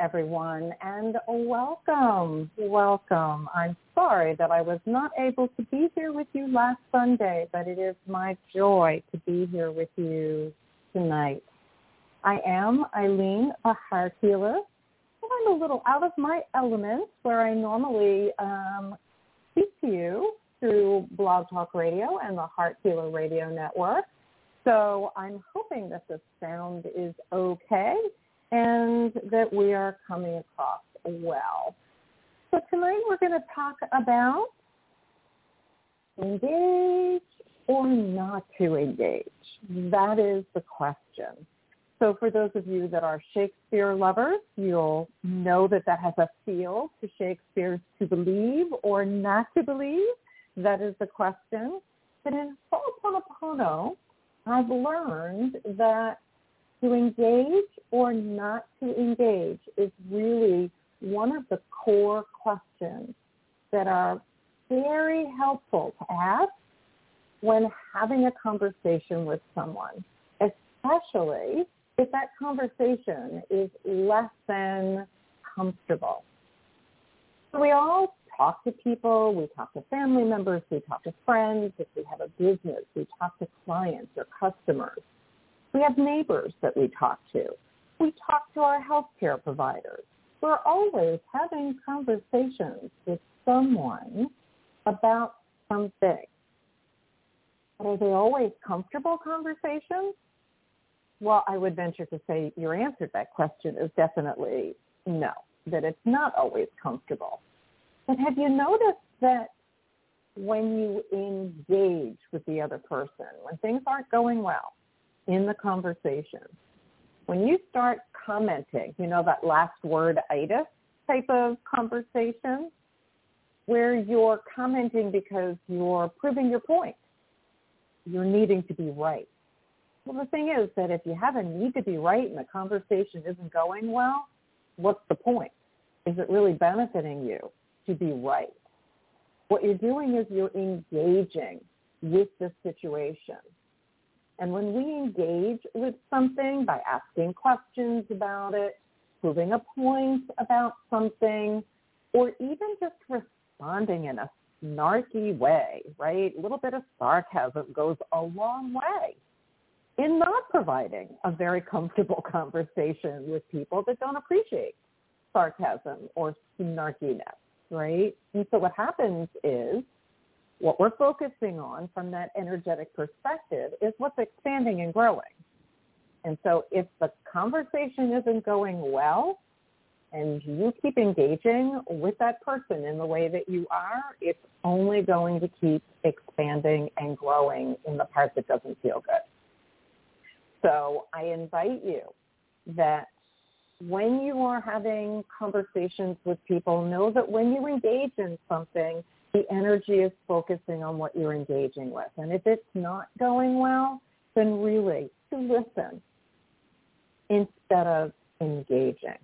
Everyone, and welcome. Welcome. I'm sorry that I was not able to be here with you last Sunday, but it is my joy to be here with you tonight. I am Ilene, a heart healer, and I'm a little out of my element where I normally um, speak to you through Blog Talk Radio and the Heart Healer Radio Network. So I'm hoping that the sound is okay and that we are coming across well. So tonight we're going to talk about engage or not to engage. That is the question. So for those of you that are Shakespeare lovers, you'll know that that has a feel to Shakespeare's to believe or not to believe. That is the question. But in Ho'oponopono, I've learned that to engage or not to engage is really one of the core questions that are very helpful to ask when having a conversation with someone, especially if that conversation is less than comfortable. So we all talk to people, we talk to family members, we talk to friends, if we have a business, we talk to clients or customers. We have neighbors that we talk to. We talk to our healthcare providers. We're always having conversations with someone about something. But are they always comfortable conversations? Well, I would venture to say your answer to that question is definitely no, that it's not always comfortable. But have you noticed that when you engage with the other person, when things aren't going well, in the conversation. When you start commenting, you know, that last word itis type of conversation where you're commenting because you're proving your point. You're needing to be right. Well, the thing is that if you have a need to be right and the conversation isn't going well, what's the point? Is it really benefiting you to be right? What you're doing is you're engaging with the situation. And when we engage with something by asking questions about it, proving a point about something, or even just responding in a snarky way, right? A little bit of sarcasm goes a long way in not providing a very comfortable conversation with people that don't appreciate sarcasm or snarkiness, right? And so what happens is what we're focusing on from that energetic perspective is what's expanding and growing. And so if the conversation isn't going well and you keep engaging with that person in the way that you are, it's only going to keep expanding and growing in the part that doesn't feel good. So I invite you that when you are having conversations with people, know that when you engage in something, the energy is focusing on what you're engaging with. And if it's not going well, then really to listen instead of engaging.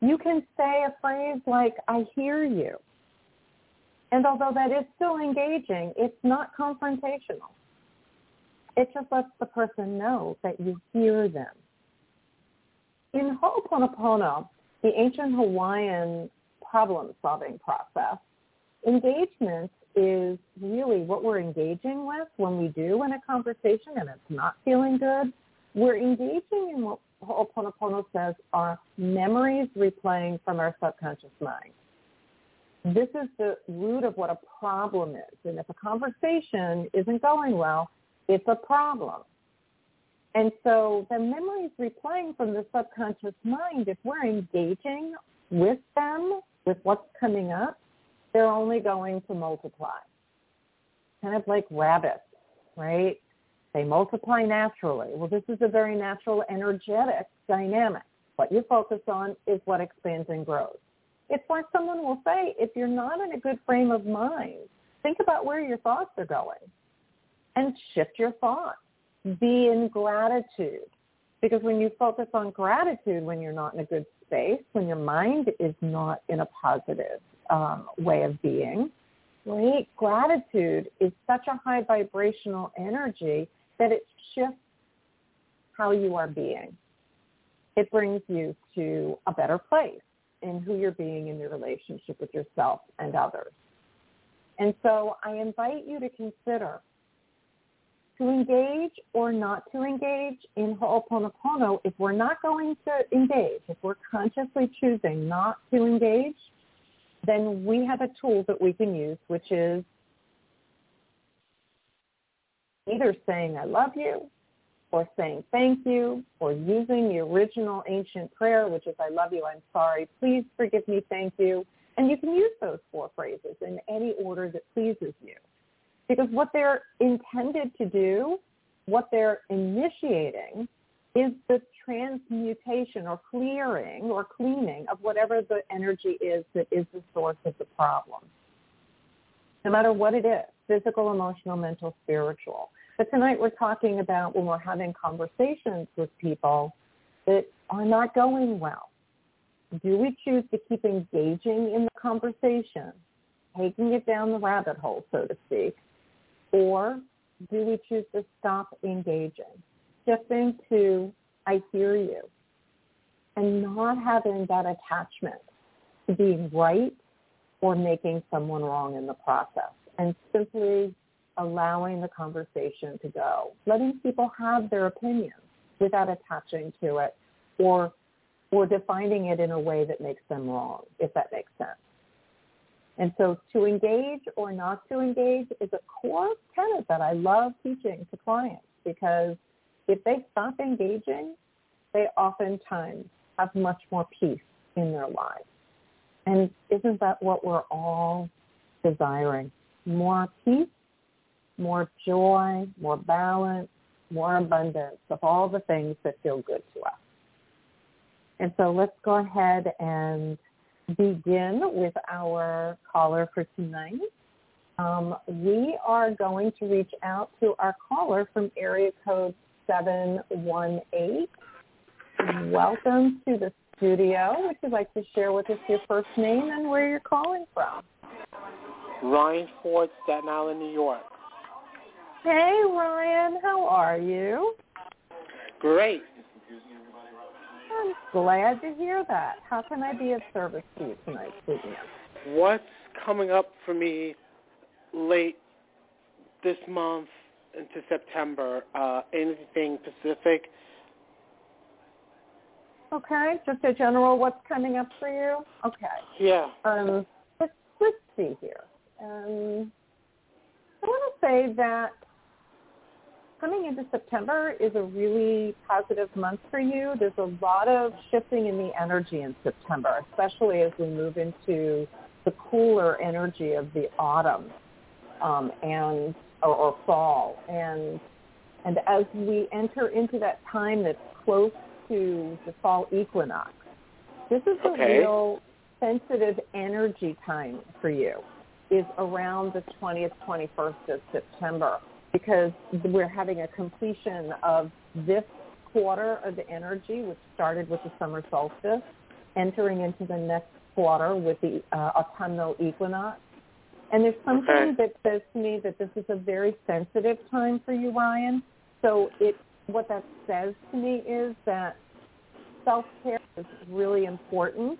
You can say a phrase like, I hear you. And although that is still engaging, it's not confrontational. It just lets the person know that you hear them. In Ho'oponopono, the ancient Hawaiian problem-solving process, engagement is really what we're engaging with when we do in a conversation and it's not feeling good. We're engaging in what Ho'oponopono says are memories replaying from our subconscious mind. This is the root of what a problem is. And if a conversation isn't going well, it's a problem. And so the memories replaying from the subconscious mind, if we're engaging with them, with what's coming up, they're only going to multiply. Kind of like rabbits, right? They multiply naturally. Well, this is a very natural energetic dynamic. What you focus on is what expands and grows. It's like someone will say, if you're not in a good frame of mind, think about where your thoughts are going and shift your thoughts. Be in gratitude. Because when you focus on gratitude when you're not in a good space, when your mind is not in a positive um, way of being, right? Gratitude is such a high vibrational energy that it shifts how you are being. It brings you to a better place in who you're being in your relationship with yourself and others. And so I invite you to consider to engage or not to engage in Ho'oponopono. If we're not going to engage, if we're consciously choosing not to engage, then we have a tool that we can use, which is either saying I love you or saying thank you or using the original ancient prayer, which is I love you, I'm sorry, please forgive me, thank you. And you can use those four phrases in any order that pleases you. Because what they're intended to do, what they're initiating is the transmutation or clearing or cleaning of whatever the energy is that is the source of the problem. No matter what it is, physical, emotional, mental, spiritual. But tonight we're talking about when we're having conversations with people that are not going well. Do we choose to keep engaging in the conversation, taking it down the rabbit hole, so to speak, or do we choose to stop engaging? shifting to I hear you and not having that attachment to being right or making someone wrong in the process and simply allowing the conversation to go, letting people have their opinions without attaching to it or or defining it in a way that makes them wrong, if that makes sense. And so to engage or not to engage is a core tenet that I love teaching to clients because if they stop engaging, they oftentimes have much more peace in their lives. And isn't that what we're all desiring? More peace, more joy, more balance, more abundance of all the things that feel good to us. And so let's go ahead and begin with our caller for tonight. Um, we are going to reach out to our caller from area code 718. Welcome to the studio. Would you like to share with us your first name and where you're calling from? Ryan Ford, Staten Island, New York. Hey, Ryan. How are you? Great. I'm glad to hear that. How can I be of service to you tonight, Vivian? What's coming up for me late this month into September. Uh, anything specific? Okay, just a general what's coming up for you? Okay. Yeah. Um, let's, let's see here. Um, I want to say that coming into September is a really positive month for you. There's a lot of shifting in the energy in September, especially as we move into the cooler energy of the autumn um, and or, or fall. And and as we enter into that time that's close to the fall equinox, this is a real sensitive energy time for you. is around the 20th, 21st of September because we're having a completion of this quarter of the energy, which started with the summer solstice, entering into the next quarter with the uh, autumnal equinox. And there's something Okay. that says to me that this is a very sensitive time for you, Ryan. So it, what that says to me is that self-care is really important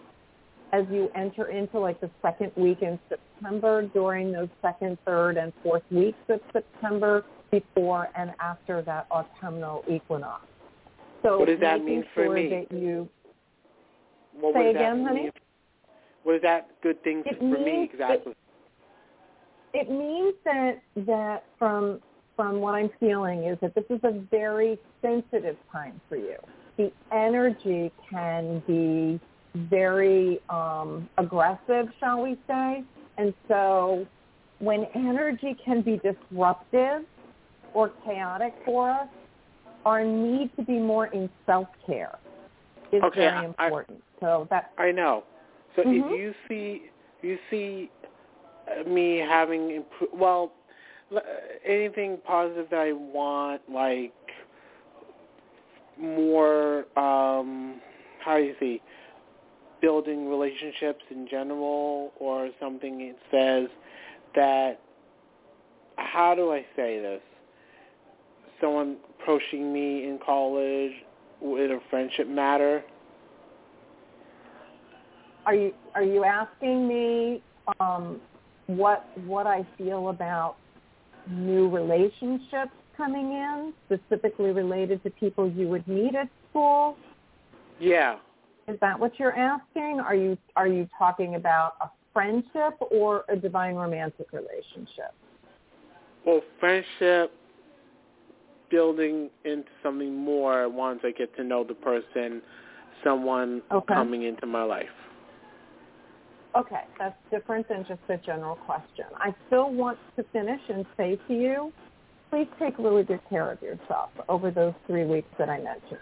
as you enter into like the second week in September during those second, third, and fourth weeks of September before and after that autumnal equinox. So What does that mean for sure me? that you What Say again, honey? What is that good thing It for me exactly? It means that that from from what I'm feeling is that this is a very sensitive time for you. The energy can be very um, aggressive, shall we say? And so, when energy can be disruptive or chaotic for us, our need to be more in self care is Okay, very I- important. so that I know. So Mhm. if you see you see me having impro- well anything positive that I want like more um how do you say building relationships in general or something it says that how do I say this? Someone approaching me in college in a friendship matter? Are you are you asking me um, what what I feel about new relationships coming in, specifically related to people you would meet at school? yeah Is that what you're asking? Are you are you talking about a friendship or a divine romantic relationship? Well, friendship building into something more once I get to know the person, someone Okay. coming into my life. Okay, that's different than just a general question. I still want to finish and say to you, please take really good care of yourself over those three weeks that I mentioned.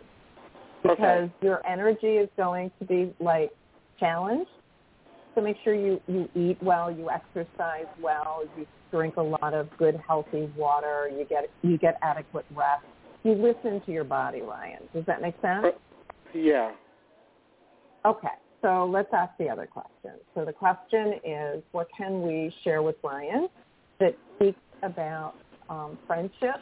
Because Okay. your energy is going to be like challenged. So make sure you, you eat well, you exercise well, you drink a lot of good healthy water, you get you get adequate rest. You listen to your body, Ryan. Does that make sense? Uh, yeah. Okay, so let's ask the other question. So the question is, what can we share with Ryan that speaks about um, friendship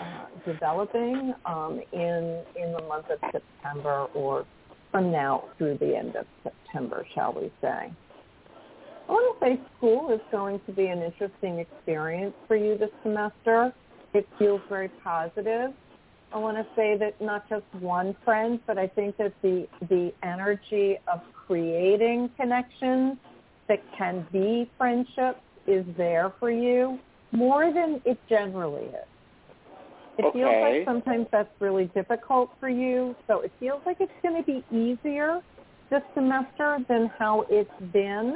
uh, developing um, in in the month of September, or from now through the end of September, shall we say? I want to say school is going to be an interesting experience for you this semester. It feels very positive. I want to say that not just one friend, but I think that the the energy of creating connections that can be friendships is there for you more than it generally is. It feels like sometimes that's really difficult for you, so it feels like it's going to be easier this semester than how it's been.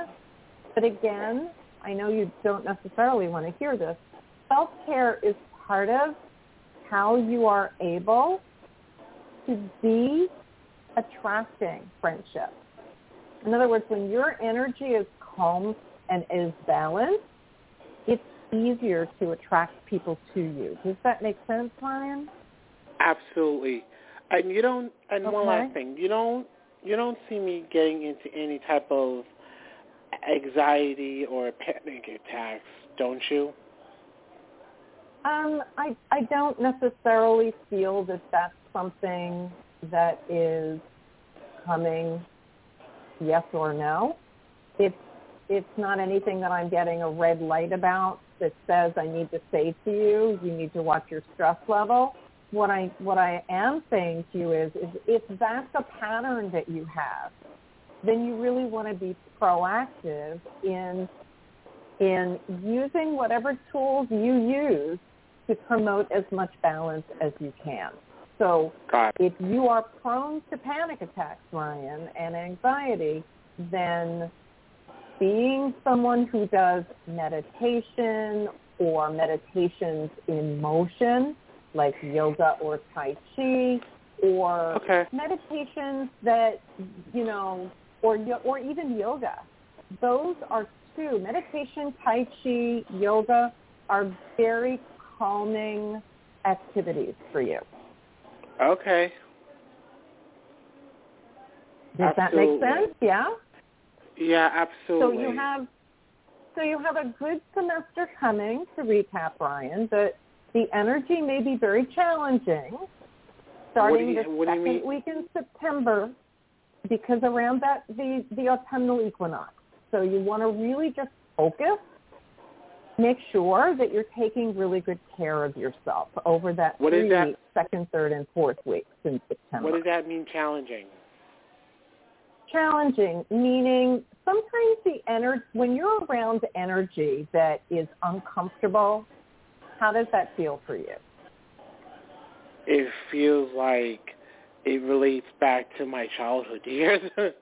But again, I know you don't necessarily want to hear this. Self-care is part of how you are able to be attracting friendship. In other words, when your energy is calm and is balanced, it's easier to attract people to you. Does that make sense, Ryan? Absolutely. And you don't and one last thing. You don't you don't see me getting into any type of anxiety or panic attacks, don't you? Um, I I don't necessarily feel that that's something that is coming yes or no. It's it's not anything that I'm getting a red light about that says I need to say to you, you need to watch your stress level. What I what I am saying to you is is if that's a pattern that you have, then you really want to be proactive in in using whatever tools you use to promote as much balance as you can. So if you are prone to panic attacks, Ryan, and anxiety, then being someone who does meditation or meditations in motion, like yoga or Tai Chi, or Okay. meditations that, you know, or, or even yoga, those are two. Meditation, Tai Chi, yoga are very calming activities for you. Okay. Does Absolutely. that make sense? Yeah? Yeah, absolutely. So you have so you have a good semester coming to recap, Ryan, but the energy may be very challenging starting you- the what do you second week in September because around that the, the autumnal equinox. So you want to really just focus. Make sure that you're taking really good care of yourself over that What three that? weeks, second, third, and fourth weeks in September What does that mean challenging? challenging, meaning sometimes the energy, when you're around energy that is uncomfortable, how does that feel for you? It feels like it relates back to my childhood years.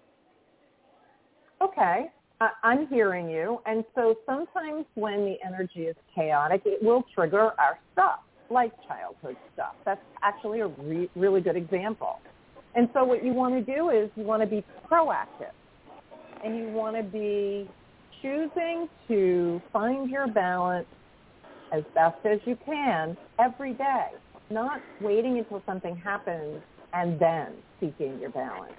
Okay, I'm hearing you. And so sometimes when the energy is chaotic, it will trigger our stuff, like childhood stuff. That's actually a re- really good example. And so what you want to do is you want to be proactive and you want to be choosing to find your balance as best as you can every day, not waiting until something happens and then seeking your balance.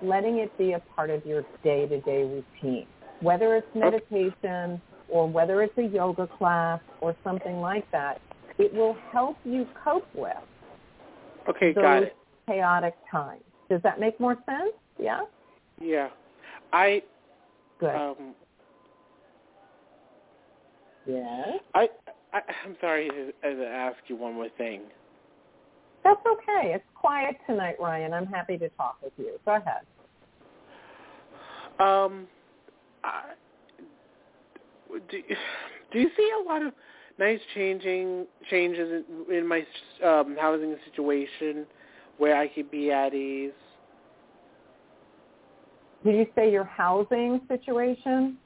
Letting it be a part of your day-to-day routine, whether it's meditation or whether it's a yoga class or something like that. It will help you cope with okay, those got it. chaotic times. Does that make more sense? Yeah? Yeah. I Good. um yes. I, I I'm sorry to, to ask you one more thing. That's okay. It's quiet tonight, Ryan. I'm happy to talk with you. Go ahead. Um, I, do do you see a lot of nice changing changes in, in my um, housing situation where I could be at ease? Did you say your housing situation?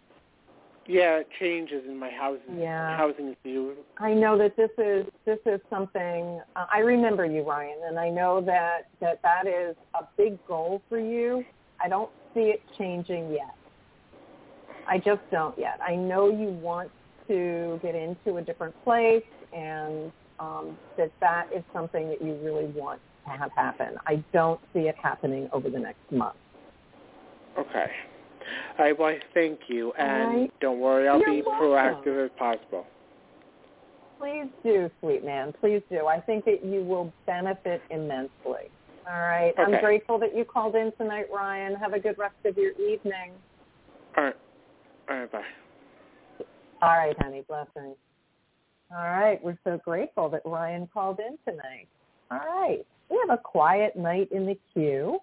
Yeah, changes in my housing Yeah. housing view. I know that this is this is something uh, I remember you, Ryan, and I know that that that is a big goal for you. I don't see it changing yet. I just don't yet. I know you want to get into a different place, and um, that that is something that you really want to have happen. I don't see it happening over the next month. Okay. All right, well, thank you, and right. don't worry, I'll You're be welcome. proactive as possible. Please do, sweet man. Please do. I think that you will benefit immensely. All right. Okay. I'm grateful that you called in tonight, Ryan. Have a good rest of your evening. All right. All right, bye. All right, honey. Blessings. All right. We're so grateful that Ryan called in tonight. All right. We have a quiet night in the queue,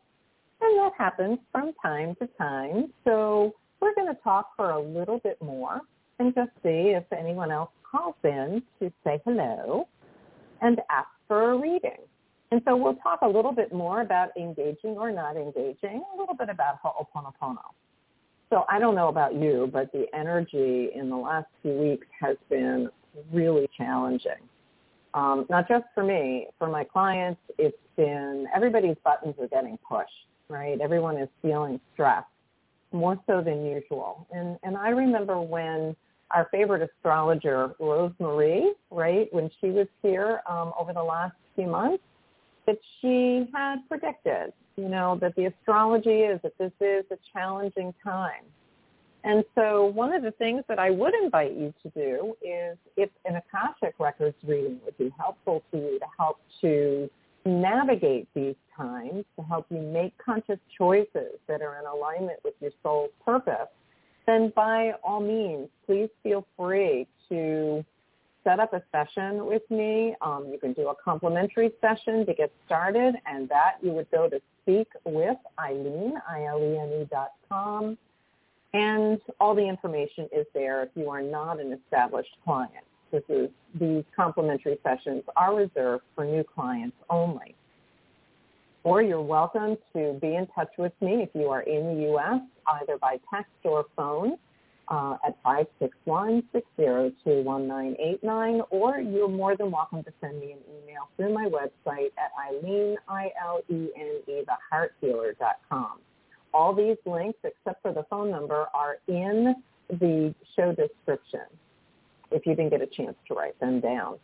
and that happens from time to time. So we're going to talk for a little bit more and just see if anyone else calls in to say hello and ask for a reading. And so we'll talk a little bit more about engaging or not engaging, a little bit about Ho'oponopono. So I don't know about you, but the energy in the last few weeks has been really challenging. Um, not just for me, for my clients, it's been everybody's buttons are getting pushed, right? Everyone is feeling stressed more so than usual. And and I remember when our favorite astrologer, Rose Marie, right, when she was here um, over the last few months, that she had predicted, you know, that the astrology is that this is a challenging time. And so one of the things that I would invite you to do is if an Akashic Records reading would be helpful to you to help to navigate these times, to help you make conscious choices that are in alignment with your soul's purpose, then by all means, please feel free to set up a session with me. Um, you can do a complimentary session to get started, and that you would go to speak with Ilene, I-L-E-N-E dot com, and all the information is there if you are not an established client. This is, these complimentary sessions are reserved for new clients only. Or you're welcome to be in touch with me if you are in the U.S., either by text or phone uh, at 561-602-1989, or you're more than welcome to send me an email through my website at Ilene, I-L-E-N-E, thehearthealer.com. All these links, except for the phone number, are in the show description if you didn't get a chance to write them down.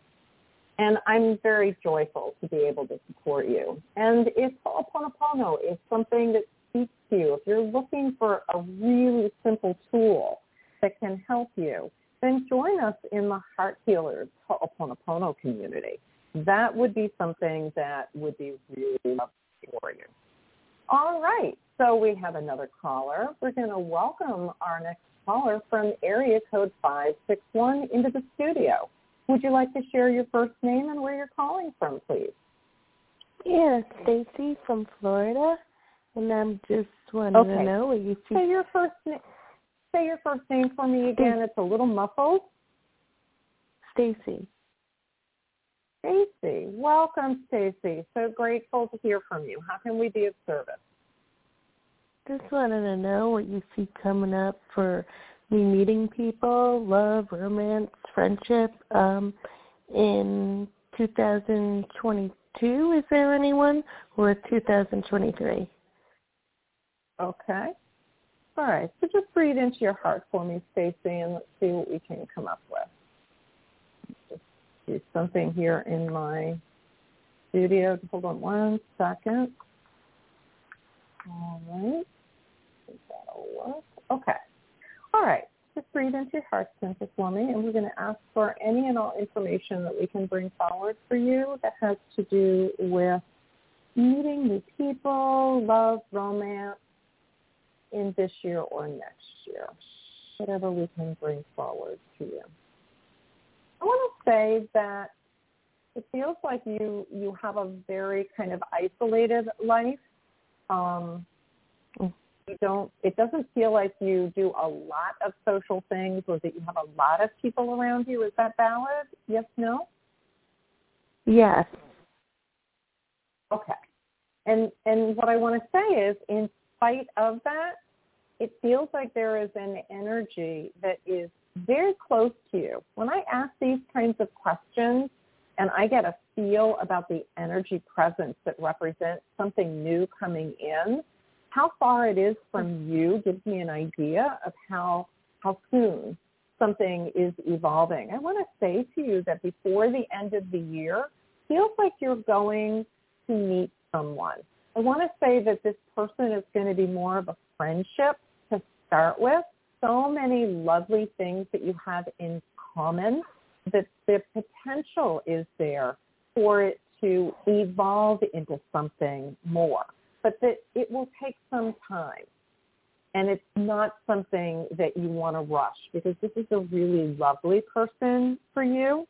And I'm very joyful to be able to support you. And if Ho'oponopono is something that speaks to you, if you're looking for a really simple tool that can help you, then join us in the Heart Healers Ho'oponopono community. That would be something that would be really lovely for you. All right, so we have another caller. We're going to welcome our next caller from area code 561 into the studio. Would you like to share your first name and where you're calling from, please? Yeah, Stacy from Florida, and I'm just wanting okay. to know what you see. Say your first name. Say your first name for me again. It's a little muffled. Stacy. Stacy, welcome, Stacy. So grateful to hear from you. How can we be of service? Just wanted to know what you see coming up for me meeting people, love, romance, friendship, um, in 2022. Is there anyone? Or 2023? Okay. All right. So just breathe into your heart for me, Stacy, and let's see what we can come up with. Just do something here in my studio. Hold on one second. All right. I that'll work. Okay. All right. Just breathe into your heart center for me, and we're going to ask for any and all information that we can bring forward for you that has to do with meeting new people, love, romance, in this year or next year, whatever we can bring forward to you. I want to say that it feels like you you have a very kind of isolated life. Um, you don't. It doesn't feel like you do a lot of social things, or that you have a lot of people around you. Is that valid? Yes. No. Yes. Okay. And and what I want to say is, in spite of that, it feels like there is an energy that is very close to you. When I ask these kinds of questions and I get a feel about the energy presence that represents something new coming in, how far it is from you gives me an idea of how how soon something is evolving. I want to say to you that before the end of the year, feels like you're going to meet someone. I want to say that this person is going to be more of a friendship to start with. So many lovely things that you have in common that the potential is there for it to evolve into something more. But that it will take some time. And it's not something that you want to rush because this is a really lovely person for you.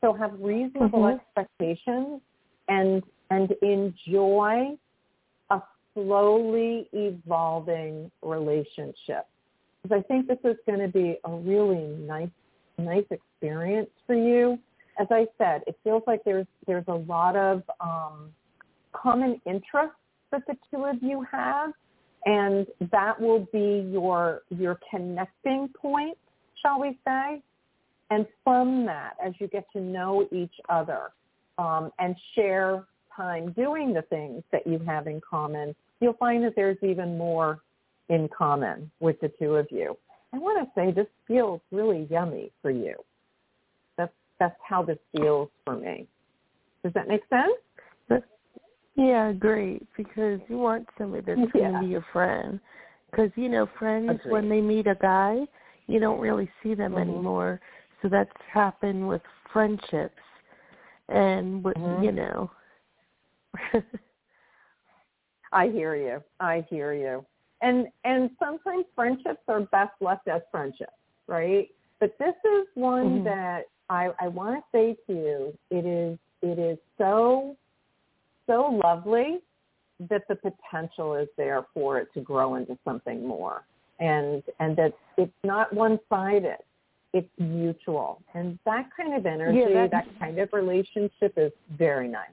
So have reasonable Mhm. expectations and and enjoy a slowly evolving relationship. Because I think this is going to be a really nice nice experience for you. As I said, it feels like there's there's a lot of um, common interests that the two of you have, and that will be your your connecting point, shall we say? And from that, as you get to know each other um, and share time doing the things that you have in common, you'll find that there's even more in common with the two of you. I want to say this feels really yummy for you. That's that's how this feels for me. Does that make sense? Yeah, great. Because you want somebody that's going to be your friend. Because you know, friends Agreed. when they meet a guy, you don't really see them Mhm. anymore. So that's happened with friendships, and with, Mhm. you know. I hear you. I hear you. And and sometimes friendships are best left as friendships, right? But this is one Mhm. that I, I want to say to you, it is it is so so lovely that the potential is there for it to grow into something more, and and that it's not one sided. It's mutual, and that kind of energy, that's- that kind of relationship is very nice.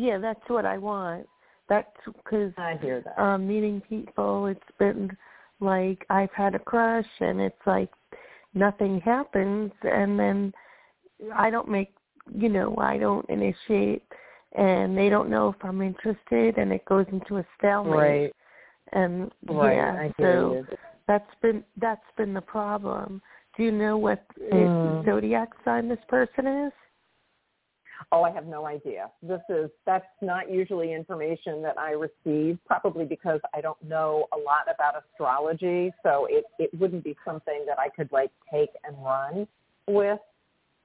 Yeah, that's what I want. That's because I hear that. um meeting people it's been like i've had a crush and it's like nothing happens and then i don't make you know i don't initiate and they don't know if i'm interested and it goes into a stalemate right, and right. yeah I hear so you. That's been that's been the problem. Do you know what Mm. zodiac sign this person is? Oh, I have no idea. This is that's not usually information that I receive, probably because I don't know a lot about astrology, so it it wouldn't be something that I could like take and run with.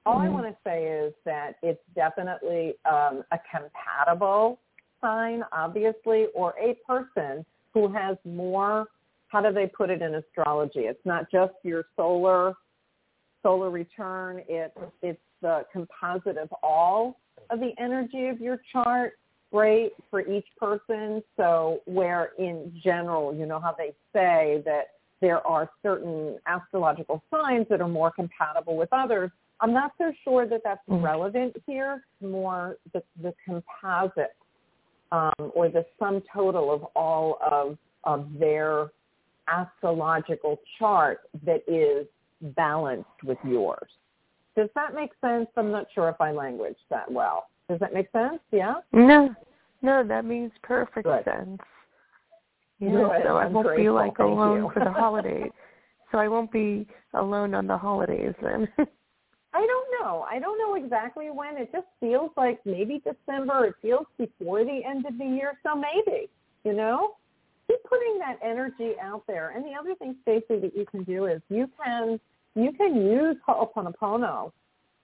All I Mhm. want to say is that it's definitely um, a compatible sign, obviously, or a person who has more. How do they put it in astrology? It's not just your solar solar return. It's it's the composite of all of the energy of your chart. Great for each person. So where in general, you know how they say that there are certain astrological signs that are more compatible with others. I'm not so sure that that's Mhm. relevant here. More the, the composite um, or the sum total of all of of their astrological chart that is balanced with yours. Does that make sense? I'm not sure if I language that well. Does that make sense? Yeah? No, no, that makes perfect Good. sense. Yeah, Good. so I I'm won't be like Thank alone you. for the holidays. so I won't be alone on the holidays then. I don't know. I don't know exactly when. It just feels like maybe December. It feels before the end of the year. So maybe, you know, keep putting that energy out there. And the other thing, Stacy, that you can do is you can you can use Ho'oponopono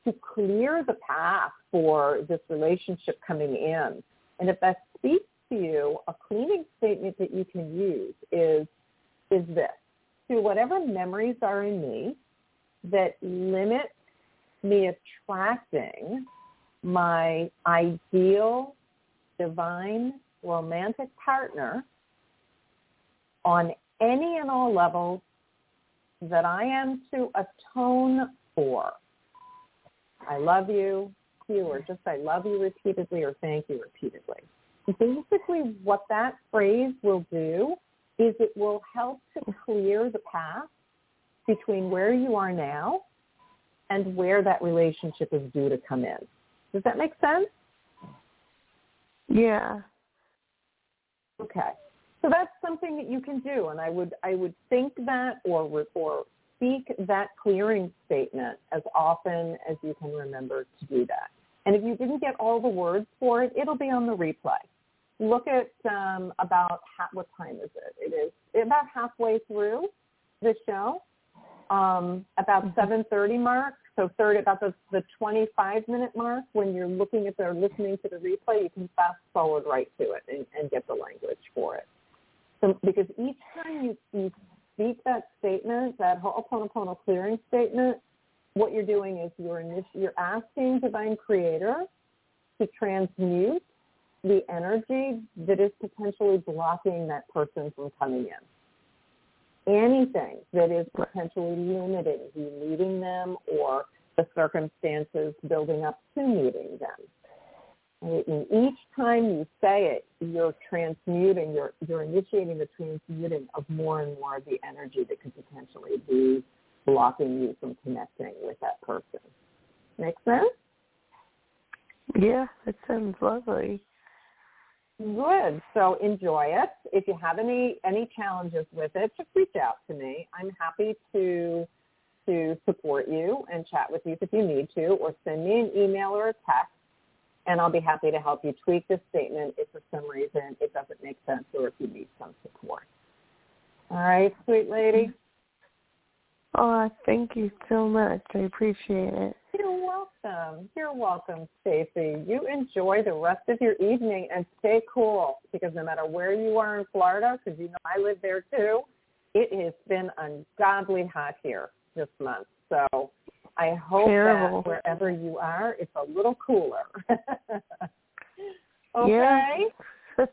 to clear the path for this relationship coming in. And if that speaks to you, a cleaning statement that you can use is is this. To whatever memories are in me that limit me attracting my ideal divine romantic partner on any and all levels that I am to atone for. I love you, you, or just I love you repeatedly or thank you repeatedly. Basically what that phrase will do is it will help to clear the path between where you are now and where that relationship is due to come in. Does that make sense? yeah. Okay. So that's something that you can do, and I would I would think that or or speak that clearing statement as often as you can remember to do that. And if you didn't get all the words for it, it'll be on the replay. Look at um, about ha- what time is it? It is about halfway through the show, um, about 7:30 mark. So third, about the, the 25 minute mark, when you're looking at the or listening to the replay, you can fast forward right to it and, and get the language for it. So because each time you, you speak that statement, that Ho'oponopono clearing statement, what you're doing is you're you're asking Divine Creator to transmute the energy that is potentially blocking that person from coming in anything that is potentially limiting you meeting them or the circumstances building up to meeting them. Each time you say it, you're transmuting, you're, you're initiating the transmuting of more and more of the energy that could potentially be blocking you from connecting with that person. Make sense? Yeah, it sounds lovely. Good. So enjoy it. If you have any any challenges with it, just reach out to me. I'm happy to to support you and chat with you if you need to, or send me an email or a text, and I'll be happy to help you tweak this statement if for some reason it doesn't make sense or if you need some support. All right, sweet lady. Oh, thank you so much. I appreciate it. You're welcome. You're welcome, Stacy. You enjoy the rest of your evening and stay cool because no matter where you are in Florida, because you know I live there too, it has been ungodly hot here this month. So I hope Terrible. that wherever you are, it's a little cooler. okay?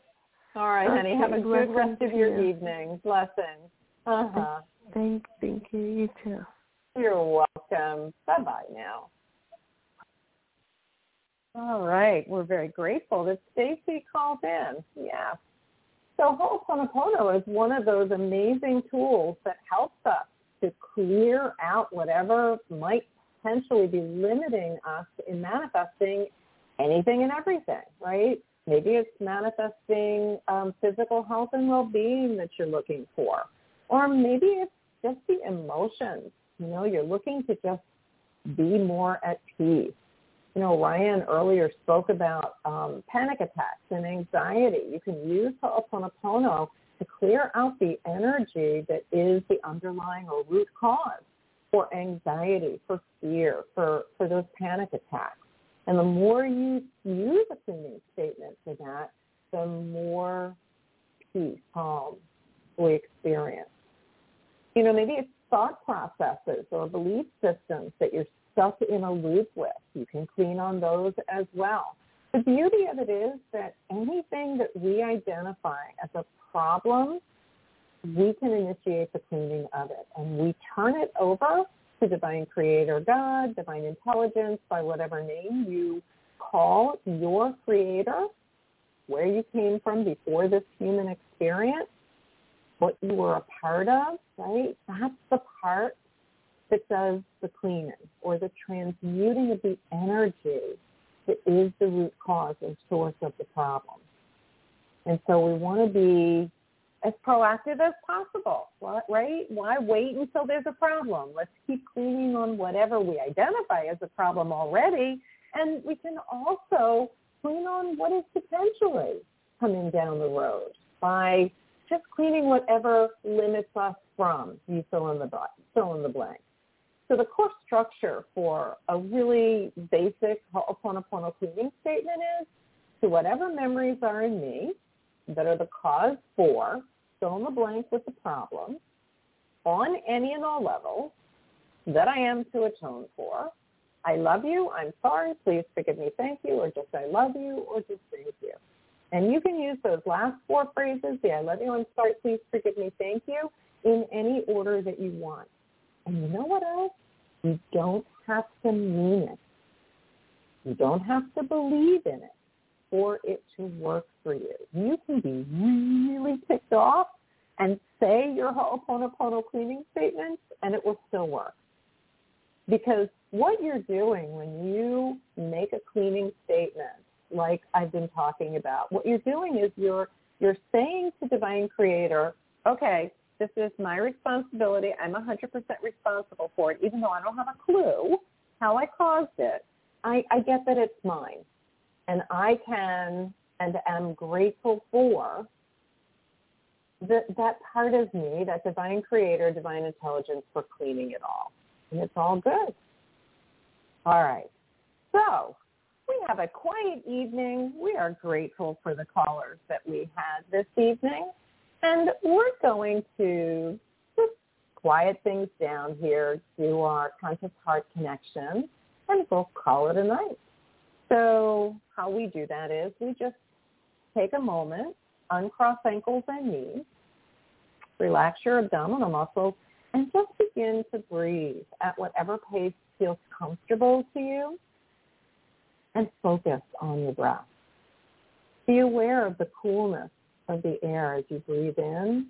All right, honey. Have a good rest of your you. evening. Blessings. Uh-huh. Thank, thank you. You too. You're welcome. Bye-bye now. All right. We're very grateful that Stacy called in. Yeah. So Ho'oponopono is one of those amazing tools that helps us to clear out whatever might potentially be limiting us in manifesting anything and everything, right? Maybe it's manifesting um, physical health and well-being that you're looking for. Or maybe it's just the emotions. You know, you're looking to just be more at peace. You know, Ryan earlier spoke about um, panic attacks and anxiety. You can use Ho'oponopono to clear out the energy that is the underlying or root cause for anxiety, for fear, for, for those panic attacks. And the more you use a cleaning statement for that, the more peace, calm we experience. You know, maybe it's thought processes or belief systems that you're stuck in a loop with. You can clean on those as well. The beauty of it is that anything that we identify as a problem, we can initiate the cleaning of it and we turn it over to divine creator God, divine intelligence, by whatever name you call your creator, where you came from before this human experience, what you were a part of, right? That's the part that does the cleaning or the transmuting of the energy is the root cause and source of the problem. And so we want to be as proactive as possible, right? Why wait until there's a problem? Let's keep cleaning on whatever we identify as a problem already. And we can also clean on what is potentially coming down the road by just cleaning whatever limits us from you fill in the fill in the blank. So the core structure for a really basic Ho'oponopono cleaning statement is to whatever memories are in me that are the cause for fill in the blank with the problem on any and all levels that I am to atone for. I love you, I'm sorry, please forgive me, thank you, or just I love you, or just thank you. And you can use those last four phrases, the I love you, I'm sorry, please forgive me, thank you, in any order that you want. And you know what else? You don't have to mean it. You don't have to believe in it for it to work for you. You can be really ticked off and say your Ho'oponopono cleaning statements and it will still work. Because what you're doing when you make a cleaning statement, like I've been talking about, what you're doing is you're you're saying to Divine Creator, okay, this is my responsibility. I'm 100% responsible for it, even though I don't have a clue how I caused it. I, I get that it's mine, and I can and am grateful for that that part of me, that divine creator, divine intelligence for cleaning it all. And it's all good. All right. So we have a quiet evening. We are grateful for the callers that we had this evening. And we're going to just quiet things down here, do our conscious heart connection, and we'll call it a night. So how we do that is we just take a moment, uncross ankles and knees, relax your abdominal muscles, and just begin to breathe at whatever pace feels comfortable to you and focus on your breath. Be aware of the coolness of the air as you breathe in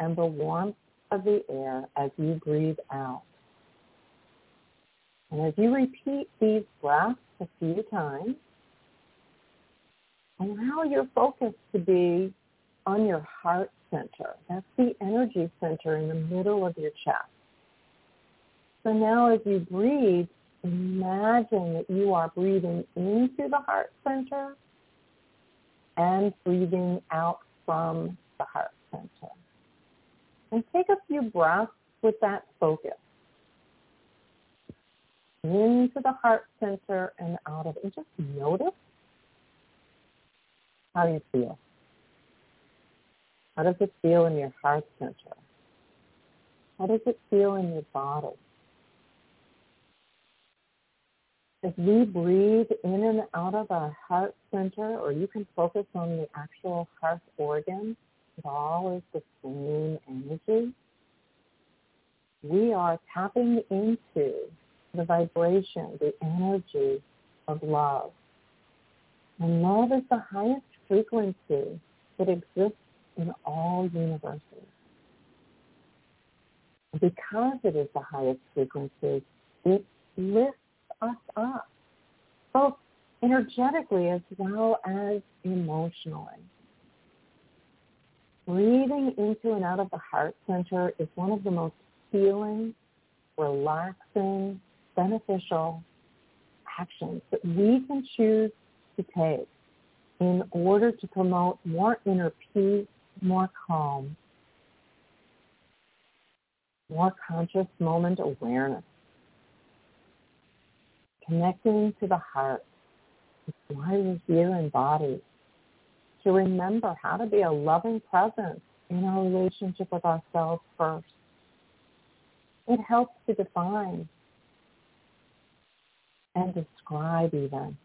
and the warmth of the air as you breathe out. And as you repeat these breaths a few times, allow your focus to be on your heart center. That's the energy center in the middle of your chest. So now as you breathe, imagine that you are breathing into the heart center and breathing out from the heart center. And take a few breaths with that focus. Into the heart center and out of it. Just notice how you feel. How does it feel in your heart center? How does it feel in your body? As we breathe in and out of our heart center, or you can focus on the actual heart organ, it all is the same energy. We are tapping into the vibration, the energy of love. And love is the highest frequency that exists in all universes. Because it is the highest frequency, it lifts us up, both energetically as well as emotionally. Breathing into and out of the heart center is one of the most healing, relaxing, beneficial actions that we can choose to take in order to promote more inner peace, more calm, more conscious moment awareness. Connecting to the heart why we're here in body. To remember how to be a loving presence in our relationship with ourselves first. It helps to define and describe even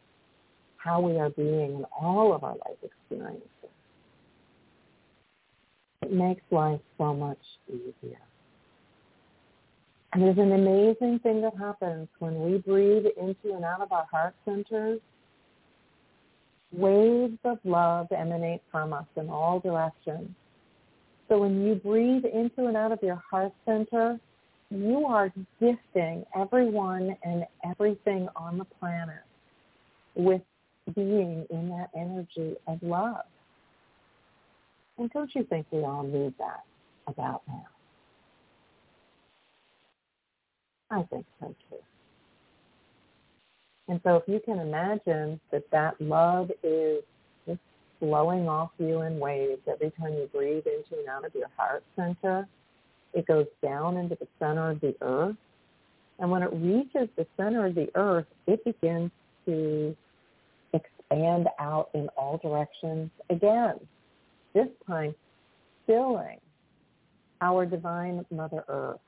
how we are being in all of our life experiences. It makes life so much easier. And there's an amazing thing that happens when we breathe into and out of our heart centers. Waves of love emanate from us in all directions. So when you breathe into and out of your heart center, you are gifting everyone and everything on the planet with being in that energy of love. And don't you think we all need that about now? I think so too. And so if you can imagine that that love is just flowing off you in waves every time you breathe into and out of your heart center, it goes down into the center of the earth. And when it reaches the center of the earth, it begins to expand out in all directions again. This time, filling our divine Mother Earth.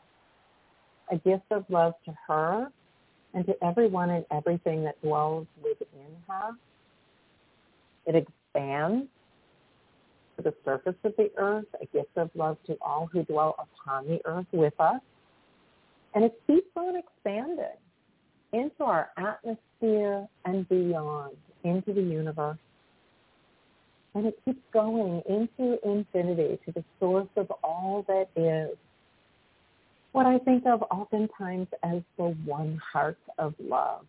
A gift of love to her and to everyone and everything that dwells within her. It expands to the surface of the earth, a gift of love to all who dwell upon the earth with us. And it keeps on expanding into our atmosphere and beyond, into the universe. And it keeps going into infinity, to the source of all that is. What I think of oftentimes as the one heart of love,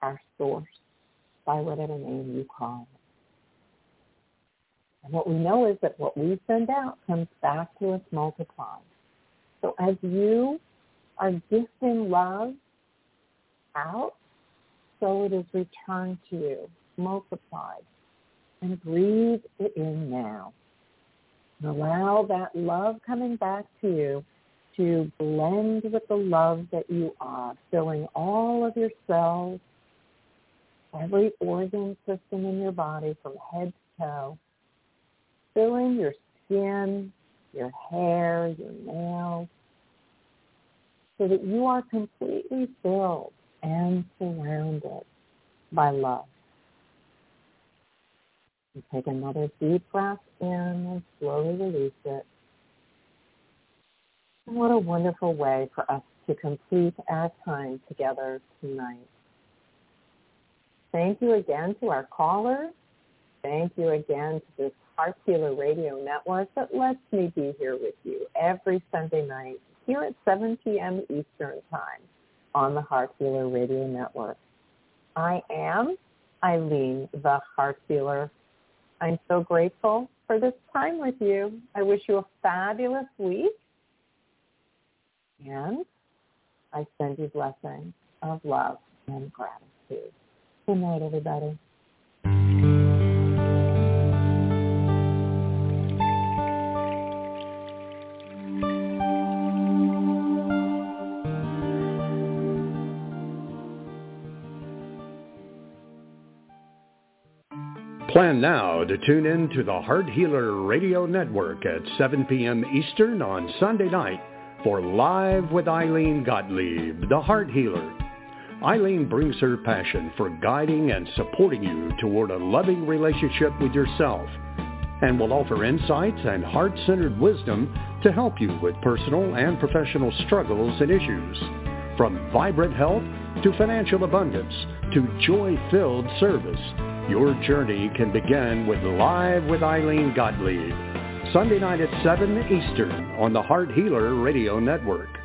our source, by whatever name you call it. And what we know is that what we send out comes back to us multiplied. So as you are gifting love out, so it is returned to you, multiplied. And breathe it in now. And allow that love coming back to you to blend with the love that you are, filling all of your cells, every organ system in your body from head to toe, filling your skin, your hair, your nails, so that you are completely filled and surrounded by love. You take another deep breath in and slowly release it. What a wonderful way for us to complete our time together tonight. Thank you again to our callers. Thank you again to this Heart Healer Radio Network that lets me be here with you every Sunday night here at 7 p.m. Eastern Time on the Heart Healer Radio Network. I am Ilene, the Heart Healer. I'm so grateful for this time with you. I wish you a fabulous week. And I send you blessings of love and gratitude. Good night, everybody. Plan now to tune in to the Heart Healer Radio Network at 7 p.m. Eastern on Sunday night for Live with Ilene Gottlieb, the Heart Healer. Ilene brings her passion for guiding and supporting you toward a loving relationship with yourself and will offer insights and heart-centered wisdom to help you with personal and professional struggles and issues. From vibrant health to financial abundance to joy-filled service, your journey can begin with Live with Ilene Gottlieb. Sunday night at 7 Eastern on the Heart Healer Radio Network.